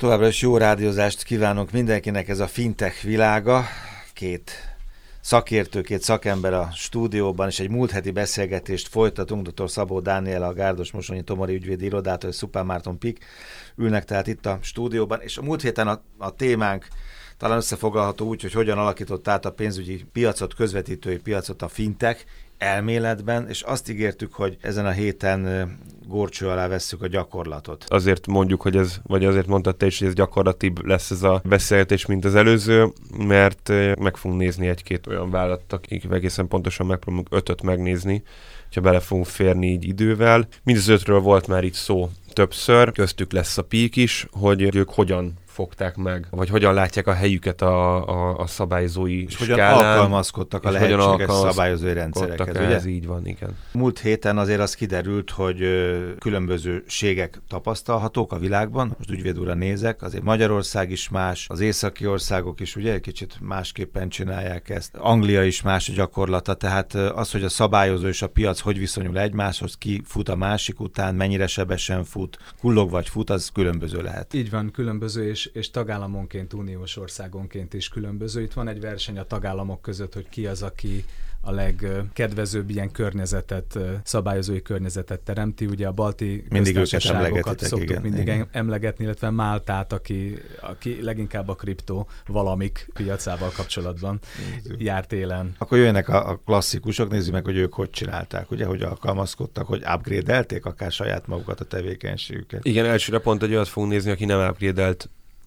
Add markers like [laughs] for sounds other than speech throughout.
Továbbra is jó rádiózást kívánok mindenkinek ez a fintech világa. Két szakértő, két szakember a stúdióban, és egy múlt heti beszélgetést folytatunk. Dr. Szabó Dániel, a Gárdos Mosonyi Tomori ügyvédi irodától, és Szupán Márton Pik ülnek tehát itt a stúdióban, és a múlt héten a, a témánk talán összefoglalható úgy, hogy hogyan alakított át a pénzügyi piacot, közvetítői piacot a fintech, elméletben, és azt ígértük, hogy ezen a héten górcső alá vesszük a gyakorlatot. Azért mondjuk, hogy ez, vagy azért mondtad te is, hogy ez gyakorlatibb lesz ez a beszélgetés, mint az előző, mert meg fogunk nézni egy-két olyan vállalat, akik egészen pontosan megpróbálunk ötöt megnézni, ha bele fogunk férni így idővel. Mind az ötről volt már itt szó többször, köztük lesz a pík is, hogy ők hogyan fogták meg, vagy hogyan látják a helyüket a, a, a szabályozói és skálán, hogyan alkalmazkodtak a lehetséges alkalmazkodtak szabályozói rendszerekhez. Ugye? Ez így van, igen. Múlt héten azért az kiderült, hogy különbözőségek tapasztalhatók a világban. Most ügyvédúra nézek, azért Magyarország is más, az északi országok is ugye egy kicsit másképpen csinálják ezt. Anglia is más a gyakorlata, tehát az, hogy a szabályozó és a piac hogy viszonyul egymáshoz, ki fut a másik után, mennyire sebesen fut, kullog vagy fut, az különböző lehet. Így van, különböző, és és, tagállamonként, uniós országonként is különböző. Itt van egy verseny a tagállamok között, hogy ki az, aki a legkedvezőbb ilyen környezetet, szabályozói környezetet teremti. Ugye a balti mindig köztársaságokat szoktuk igen, mindig igen. emlegetni, illetve Máltát, aki, aki leginkább a kriptó valamik piacával kapcsolatban Nézzük. járt élen. Akkor jöjjenek a, a klasszikusok, nézzük meg, hogy ők hogy csinálták, ugye, hogy alkalmazkodtak, hogy upgrade-elték akár saját magukat a tevékenységüket. Igen, elsőre pont egy olyat fogunk nézni, aki nem upgrade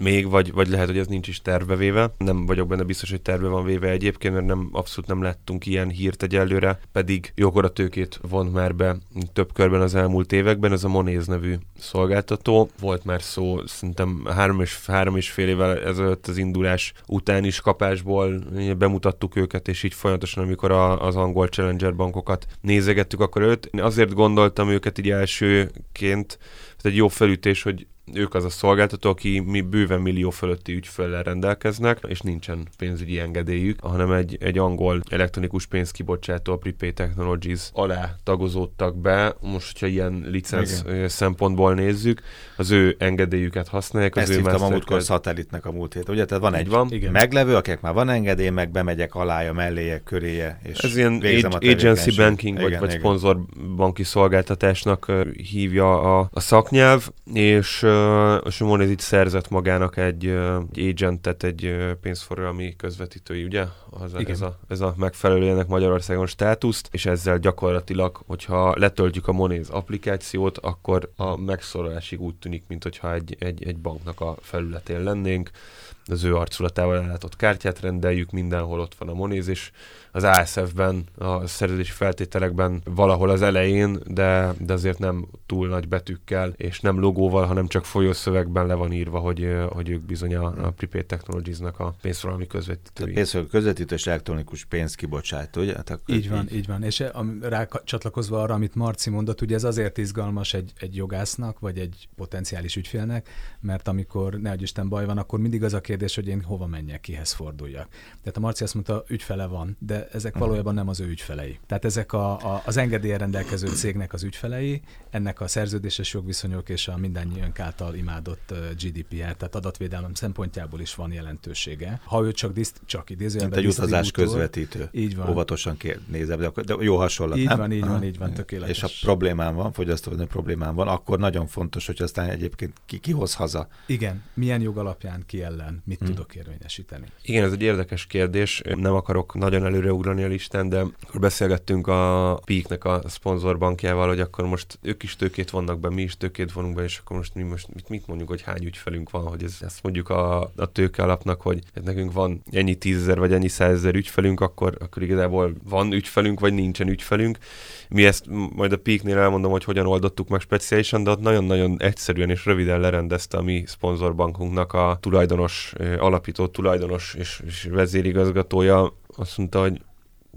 még, vagy, vagy lehet, hogy ez nincs is terve véve. Nem vagyok benne biztos, hogy terve van véve egyébként, mert nem, abszolút nem lettünk ilyen hírt egyelőre, pedig jókora tőkét vont már be több körben az elmúlt években, ez a Monéz nevű szolgáltató. Volt már szó, szerintem három és, három és fél évvel ezelőtt az indulás után is kapásból bemutattuk őket, és így folyamatosan, amikor a, az angol Challenger bankokat nézegettük, akkor őt, azért gondoltam őket így elsőként, ez egy jó felütés, hogy ők az a szolgáltató, aki mi bőven millió fölötti ügyfellel rendelkeznek, és nincsen pénzügyi engedélyük, hanem egy, egy angol elektronikus pénzkibocsátó, a Prepaid Technologies alá tagozódtak be. Most, hogyha ilyen licenc Igen. szempontból nézzük, az ő engedélyüket használják. Az Ezt ő hívtam a múltkor szatellitnek a múlt hét. Ugye, tehát van egy van. Igen. meglevő, akinek már van engedély, meg bemegyek alája, melléje, köréje, és Ez ilyen agency banking, igen, vagy, vagy szponzorbanki szolgáltatásnak hívja a, a szaknyelv, és és Monez itt szerzett magának egy, egy agentet, egy pénzforgalmi közvetítői, ugye? Az, ez, a, ez a megfelelő ennek Magyarországon státuszt, és ezzel gyakorlatilag, hogyha letöltjük a Monéz applikációt, akkor a megszólalásig úgy tűnik, mint hogyha egy, egy, egy banknak a felületén lennénk, az ő arculatával ellátott kártyát rendeljük, mindenhol ott van a Monéz, és az ASF-ben, a szerződési feltételekben valahol az elején, de, de azért nem túl nagy betűkkel, és nem logóval, hanem csak folyószövegben le van írva, hogy, hogy ők bizony a, a Prepaid Technologies-nak a pénzforgalmi közvetítői. Pénzforgalmi közvetítő és elektronikus pénzkibocsátó, ugye? Hát így van, így, így van. És rá csatlakozva arra, amit Marci mondott, ugye ez azért izgalmas egy, egy jogásznak, vagy egy potenciális ügyfélnek, mert amikor ne Isten baj van, akkor mindig az a kérdés, hogy én hova menjek, kihez forduljak. Tehát a Marci azt mondta, ügyfele van, de ezek valójában nem az ő ügyfelei. Tehát ezek a, a, az engedélyen rendelkező cégnek az ügyfelei, ennek a szerződéses jogviszonyok és a mindannyiunk által imádott GDPR, tehát adatvédelem szempontjából is van jelentősége. Ha ő csak, diszt, csak idézőjelben utazás közvetítő. Így van. Óvatosan kér, nézem, de, de jó hasonlat. Így nem? van, így van, így van, tökéletes. És ha problémám van, fogyasztóvédelmi problémám van, akkor nagyon fontos, hogy aztán egyébként ki, ki hoz haza. Igen, milyen jog alapján ki ellen, mit hmm. tudok érvényesíteni. Igen, ez egy érdekes kérdés. Nem akarok nagyon előre ugrani a listán, de akkor beszélgettünk a Peaknek a szponzorbankjával, hogy akkor most ők is tőkét vannak be, mi is tőkét vonunk be, és akkor most mi most mit, mit mondjuk, hogy hány ügyfelünk van, hogy ez, ezt mondjuk a, a tőke alapnak, hogy hát nekünk van ennyi tízezer vagy ennyi százezer ügyfelünk, akkor, akkor igazából van ügyfelünk, vagy nincsen ügyfelünk. Mi ezt majd a Peaknél elmondom, hogy hogyan oldottuk meg speciálisan, de ott nagyon-nagyon egyszerűen és röviden lerendezte a mi szponzorbankunknak a tulajdonos, alapító tulajdonos és, és vezérigazgatója azt mondta, hogy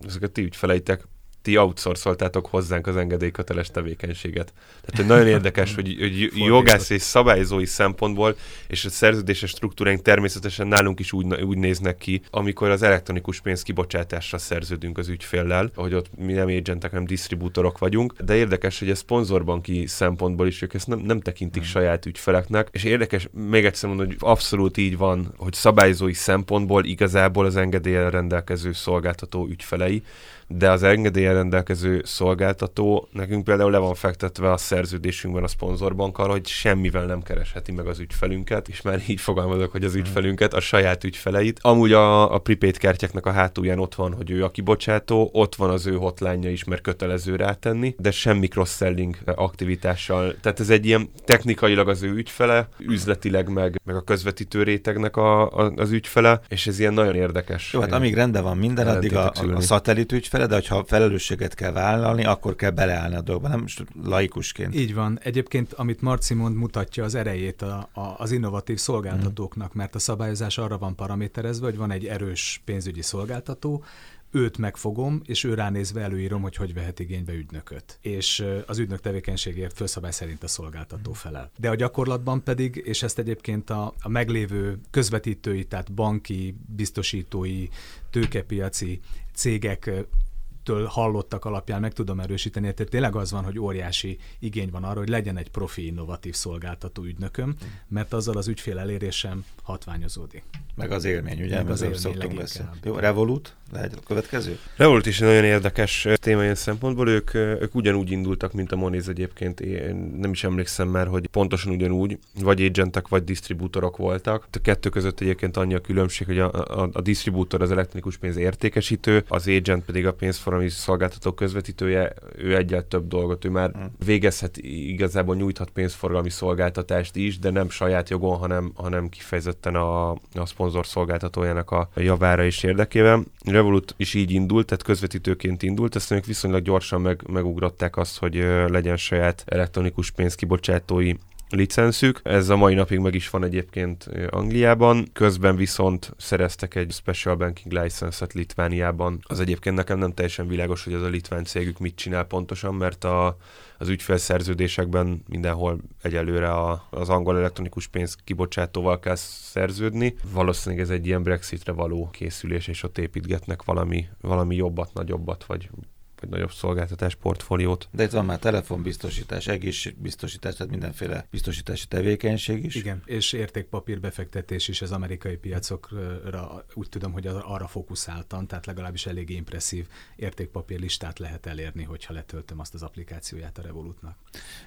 ezek a ti ügyfeleitek ti outsourcoltátok hozzánk az engedélyköteles tevékenységet. Tehát hogy nagyon érdekes, hogy, hogy [laughs] jogász és szabályozói szempontból, és a szerződéses struktúráink természetesen nálunk is úgy, úgy néznek ki, amikor az elektronikus pénz kibocsátásra szerződünk az ügyféllel, hogy ott mi nem agentek, hanem disztribútorok vagyunk, de érdekes, hogy a szponzorbanki szempontból is ők ezt nem, nem tekintik hmm. saját ügyfeleknek, és érdekes, még egyszer mondom, hogy abszolút így van, hogy szabályozói szempontból igazából az engedélyen rendelkező szolgáltató ügyfelei, de az engedélyen rendelkező szolgáltató nekünk például le van fektetve a szerződésünkben a szponzorbankkal, hogy semmivel nem keresheti meg az ügyfelünket, és már így fogalmazok, hogy az hmm. ügyfelünket, a saját ügyfeleit. Amúgy a, a prepaid kártyáknak a hátulján ott van, hogy ő a kibocsátó, ott van az ő hotline is, mert kötelező rátenni, de semmi cross-selling aktivitással. Tehát ez egy ilyen technikailag az ő ügyfele, üzletileg meg, meg a közvetítő rétegnek a, a, az ügyfele, és ez ilyen nagyon érdekes. Jó, hát amíg rendben van minden, addig a, a, a szatellit ügyfele ügyfele, de ha felelősséget kell vállalni, akkor kell beleállni a dolgba, nem laikusként. Így van. Egyébként, amit Marci mond, mutatja az erejét a, a, az innovatív szolgáltatóknak, mert a szabályozás arra van paraméterezve, hogy van egy erős pénzügyi szolgáltató, őt megfogom, és ő ránézve előírom, hogy hogy vehet igénybe ügynököt. És az ügynök tevékenységért főszabály szerint a szolgáltató felel. De a gyakorlatban pedig, és ezt egyébként a, a meglévő közvetítői, tehát banki, biztosítói, tőkepiaci cégek től hallottak alapján meg tudom erősíteni, tehát tényleg az van, hogy óriási igény van arra, hogy legyen egy profi innovatív szolgáltató ügynököm, mert azzal az ügyfél elérésem hatványozódik. Meg az élmény, ugye? Meg az élmény szoktunk beszélni. Jó, Revolut, lehet a következő? Revolut is egy nagyon érdekes téma ilyen szempontból. Ők, ők ugyanúgy indultak, mint a Moniz egyébként. Én nem is emlékszem már, hogy pontosan ugyanúgy, vagy agentek, vagy disztribútorok voltak. A kettő között egyébként annyi a különbség, hogy a, a, a disztribútor az elektronikus pénz értékesítő, az agent pedig a pénzforgalmi szolgáltató közvetítője, ő egyel több dolgot, ő már hmm. végezhet, igazából nyújthat pénzforgalmi szolgáltatást is, de nem saját jogon, hanem, hanem kifejezetten a, a szponzor szolgáltatójának a javára is érdekében. Revolut is így indult, tehát közvetítőként indult, ezt viszonylag gyorsan meg, megugrották azt, hogy legyen saját elektronikus pénzkibocsátói licenszük. Ez a mai napig meg is van egyébként Angliában. Közben viszont szereztek egy Special Banking License-et Litvániában. Az egyébként nekem nem teljesen világos, hogy az a litván cégük mit csinál pontosan, mert a, az ügyfélszerződésekben mindenhol egyelőre a, az angol elektronikus pénz kibocsátóval kell szerződni. Valószínűleg ez egy ilyen Brexitre való készülés, és ott építgetnek valami, valami jobbat, nagyobbat, vagy vagy nagyobb szolgáltatás portfóliót. De itt van már telefonbiztosítás, egészségbiztosítás, tehát mindenféle biztosítási tevékenység is. Igen, és értékpapír befektetés is az amerikai piacokra úgy tudom, hogy arra fókuszáltan, tehát legalábbis elég impresszív értékpapír listát lehet elérni, hogyha letöltöm azt az applikációját a Revolutnak.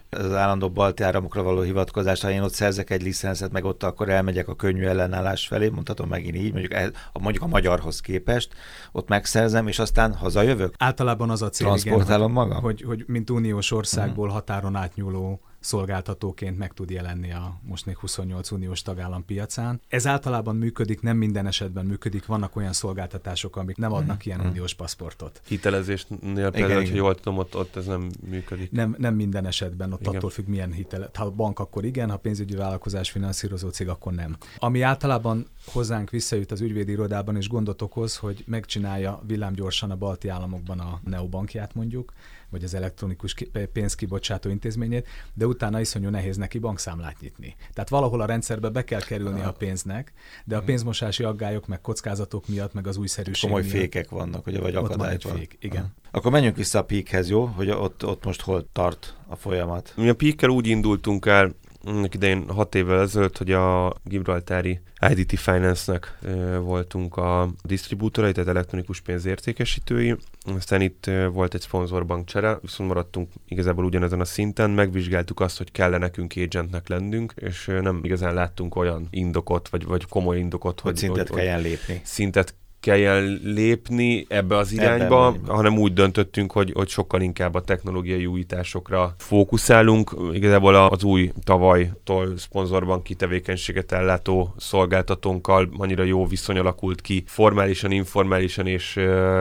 Az állandó balti áramokra való hivatkozás, ha én ott szerzek egy licenszet, meg ott akkor elmegyek a könnyű ellenállás felé, mondhatom megint így, mondjuk, mondjuk a magyarhoz képest, ott megszerzem, és aztán hazajövök. Általában az a cél, igen, magam? Hogy, hogy mint uniós országból uh-huh. határon átnyúló szolgáltatóként meg tud jelenni a most még 28 uniós tagállam piacán. Ez általában működik, nem minden esetben működik, vannak olyan szolgáltatások, amik nem adnak mm. ilyen mm. uniós paszportot. Hitelezésnél például, hogy jól tudom, ott, ott ez nem működik. Nem, nem minden esetben, ott igen. attól függ, milyen hitel. Ha a bank, akkor igen, ha pénzügyi vállalkozás finanszírozó cég, akkor nem. Ami általában hozzánk visszajut az ügyvédi irodában, és gondot okoz, hogy megcsinálja villámgyorsan a balti államokban a neobankját mondjuk, vagy az elektronikus pénzkibocsátó intézményét, de utána iszonyú nehéz neki bankszámlát nyitni. Tehát valahol a rendszerbe be kell kerülni a pénznek, de a pénzmosási aggályok, meg kockázatok miatt, meg az újszerűség Komoly miatt, fékek vannak, ugye, vagy akadályok van. Fék, igen. Aha. Akkor menjünk vissza a peakhez, jó? Hogy ott, ott most hol tart a folyamat? Mi a peakkel úgy indultunk el, annak idején hat évvel ezelőtt, hogy a Gibraltári IDT Finance-nek voltunk a disztribútorai, tehát elektronikus pénzértékesítői. Aztán itt volt egy szponzorbank csere, viszont maradtunk igazából ugyanezen a szinten, megvizsgáltuk azt, hogy kell nekünk agentnek lennünk, és nem igazán láttunk olyan indokot, vagy, vagy komoly indokot, hogy, hogy szintet hogy, kelljen lépni. Szintet kelljen lépni ebbe az irányba, ebbe hanem úgy döntöttünk, hogy, hogy sokkal inkább a technológiai újításokra fókuszálunk. Igazából az új tavalytól szponzorban kitevékenységet ellátó szolgáltatónkkal annyira jó viszony alakult ki, formálisan, informálisan és,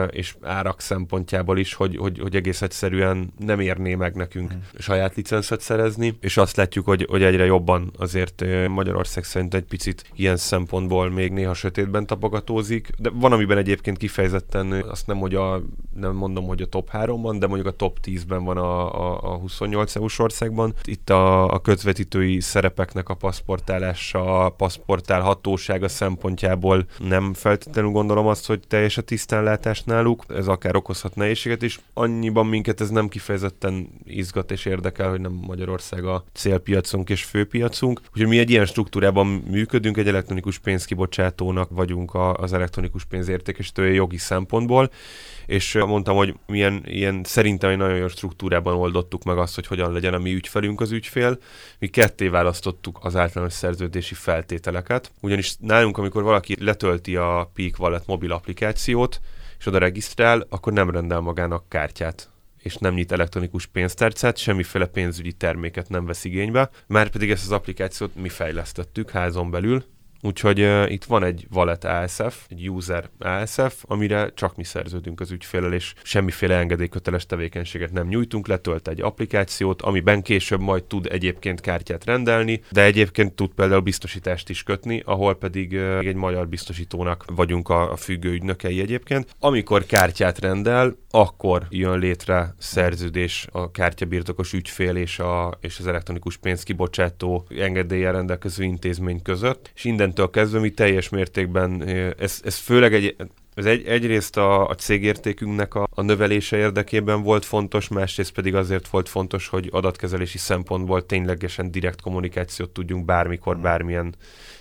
és árak szempontjából is, hogy, hogy, hogy egész egyszerűen nem érné meg nekünk hmm. saját licenszet szerezni, és azt látjuk, hogy, hogy egyre jobban azért Magyarország szerint egy picit ilyen szempontból még néha sötétben tapogatózik, de van, amiben egyébként kifejezetten azt nem, hogy a, nem mondom, hogy a top 3-ban, de mondjuk a top 10-ben van a, a, a 28 EU-s országban. Itt a, a közvetítői szerepeknek a paszportálása, a paszportál hatósága szempontjából nem feltétlenül gondolom azt, hogy teljes a tisztánlátás náluk. Ez akár okozhat nehézséget is. Annyiban minket ez nem kifejezetten izgat és érdekel, hogy nem Magyarország a célpiacunk és főpiacunk. Úgyhogy mi egy ilyen struktúrában működünk, egy elektronikus pénzkibocsátónak vagyunk az elektronikus pénzértékesítője jogi szempontból, és mondtam, hogy milyen ilyen szerintem egy nagyon jó struktúrában oldottuk meg azt, hogy hogyan legyen a mi ügyfelünk az ügyfél. Mi ketté választottuk az általános szerződési feltételeket, ugyanis nálunk, amikor valaki letölti a Peak Wallet mobil applikációt, és oda regisztrál, akkor nem rendel magának kártyát és nem nyit elektronikus pénztárcát, semmiféle pénzügyi terméket nem vesz igénybe, már pedig ezt az applikációt mi fejlesztettük házon belül, Úgyhogy uh, itt van egy wallet ASF, egy user ASF, amire csak mi szerződünk az ügyfélel, és semmiféle engedélyköteles tevékenységet nem nyújtunk, letölt egy applikációt, amiben később majd tud egyébként kártyát rendelni, de egyébként tud például biztosítást is kötni, ahol pedig uh, egy magyar biztosítónak vagyunk a, a függő ügynökei egyébként. Amikor kártyát rendel, akkor jön létre szerződés a kártyabirtokos ügyfél és, a, és az elektronikus pénzkibocsátó engedéllyel rendelkező intézmény között, és innen innentől kezdve mi teljes mértékben, ez, ez főleg egy, ez egy, egyrészt a, a cégértékünknek a, a növelése érdekében volt fontos, másrészt pedig azért volt fontos, hogy adatkezelési szempontból ténylegesen direkt kommunikációt tudjunk bármikor, bármilyen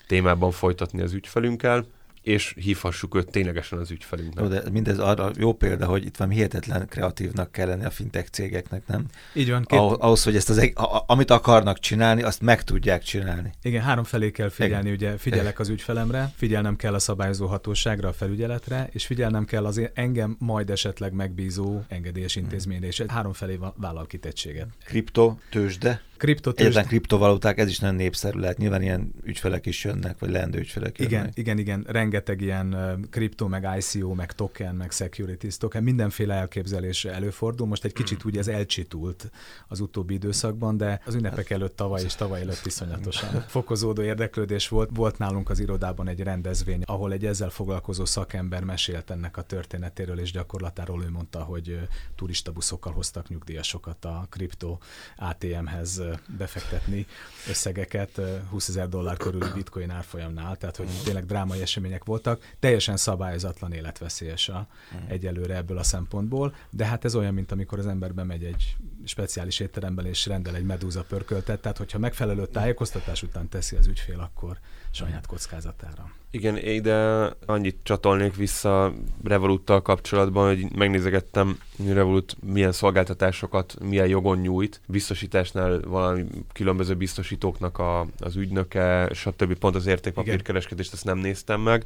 témában folytatni az ügyfelünkkel és hívhassuk őt ténylegesen az ügyfelünknek. Jó, de mindez arra jó példa, hogy itt van hihetetlen kreatívnak kell lenni a fintech cégeknek, nem? Így van. Két... Ahhoz, hogy ezt az, a, amit akarnak csinálni, azt meg tudják csinálni. Igen, három felé kell figyelni, Igen. ugye figyelek az ügyfelemre, figyelnem kell a szabályozó hatóságra, a felügyeletre, és figyelnem kell az engem majd esetleg megbízó engedélyes intézményre, és három felé vállal kitettséget. Kripto, tőzsde? Kriptotős... Egyetlen kriptovaluták, ez is nagyon népszerű lehet. Nyilván ilyen ügyfelek is jönnek, vagy leendő ügyfelek jönnek. Igen, igen, igen. Rengeteg ilyen kripto, meg ICO, meg token, meg securities token, mindenféle elképzelés előfordul. Most egy kicsit úgy ez elcsitult az utóbbi időszakban, de az ünnepek előtt tavaly és tavaly előtt iszonyatosan fokozódó érdeklődés volt. Volt nálunk az irodában egy rendezvény, ahol egy ezzel foglalkozó szakember mesélt ennek a történetéről, és gyakorlatáról ő mondta, hogy turista buszokkal hoztak nyugdíjasokat a kripto ATM-hez befektetni összegeket 20 ezer dollár körüli bitcoin árfolyamnál, tehát hogy tényleg drámai események voltak. Teljesen szabályozatlan életveszélyes a, egyelőre ebből a szempontból, de hát ez olyan, mint amikor az ember bemegy egy speciális étteremben és rendel egy medúza pörköltet, tehát hogyha megfelelő tájékoztatás után teszi az ügyfél, akkor saját kockázatára. Igen, ide annyit csatolnék vissza Revoluttal kapcsolatban, hogy megnézegettem, hogy Revolut milyen szolgáltatásokat, milyen jogon nyújt. Biztosításnál valami különböző biztosítóknak a, az ügynöke, stb. Pont az értékpapírkereskedést ezt nem néztem meg,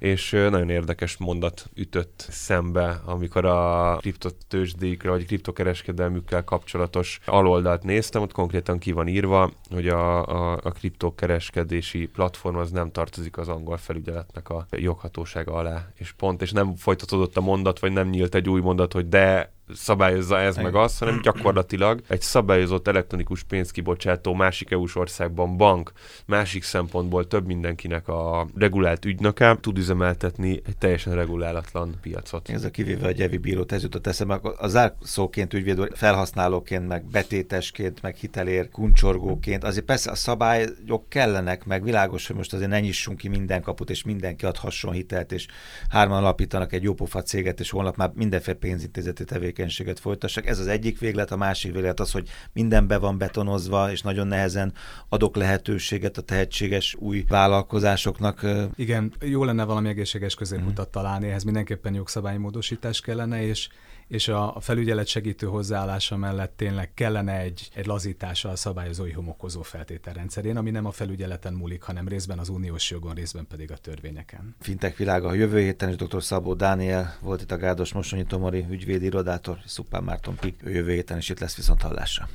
és nagyon érdekes mondat ütött szembe, amikor a kriptotősdékre vagy kriptokereskedelmükkel kapcsolatos aloldalt néztem, ott konkrétan ki van írva, hogy a, a, a kriptokereskedési platform az nem tartozik az angol felügyeletnek a joghatósága alá, és pont, és nem folytatódott a mondat, vagy nem nyílt egy új mondat, hogy de szabályozza ez meg az, hanem gyakorlatilag egy szabályozott elektronikus pénzkibocsátó másik EU-s országban bank, másik szempontból több mindenkinek a regulált ügynöke tud üzemeltetni egy teljesen regulálatlan piacot. Ez a kivéve a Gyevi bírót, ez jutott eszembe, a zárszóként, ügyvéd, felhasználóként, meg betétesként, meg hitelér, kuncsorgóként, azért persze a szabályok kellenek, meg világos, hogy most azért ne nyissunk ki minden kaput, és mindenki adhasson hitelt, és hárman alapítanak egy jópofa céget, és holnap már mindenféle pénzintézeti tevékenység tevékenységet folytassak. Ez az egyik véglet, a másik véglet az, hogy minden be van betonozva, és nagyon nehezen adok lehetőséget a tehetséges új vállalkozásoknak. Igen, jó lenne valami egészséges középutat mm. találni, ehhez mindenképpen jogszabálymódosítás kellene, és és a, felügyelet segítő hozzáállása mellett tényleg kellene egy, egy lazítása a szabályozói homokozó feltételrendszerén, ami nem a felügyeleten múlik, hanem részben az uniós jogon, részben pedig a törvényeken. Fintek világa a jövő héten is dr. Szabó Dániel volt itt a Gádos Mosonyi Tomori ügyvédi irodától, Szupán Márton Pik, ő jövő héten is itt lesz viszont hallásra.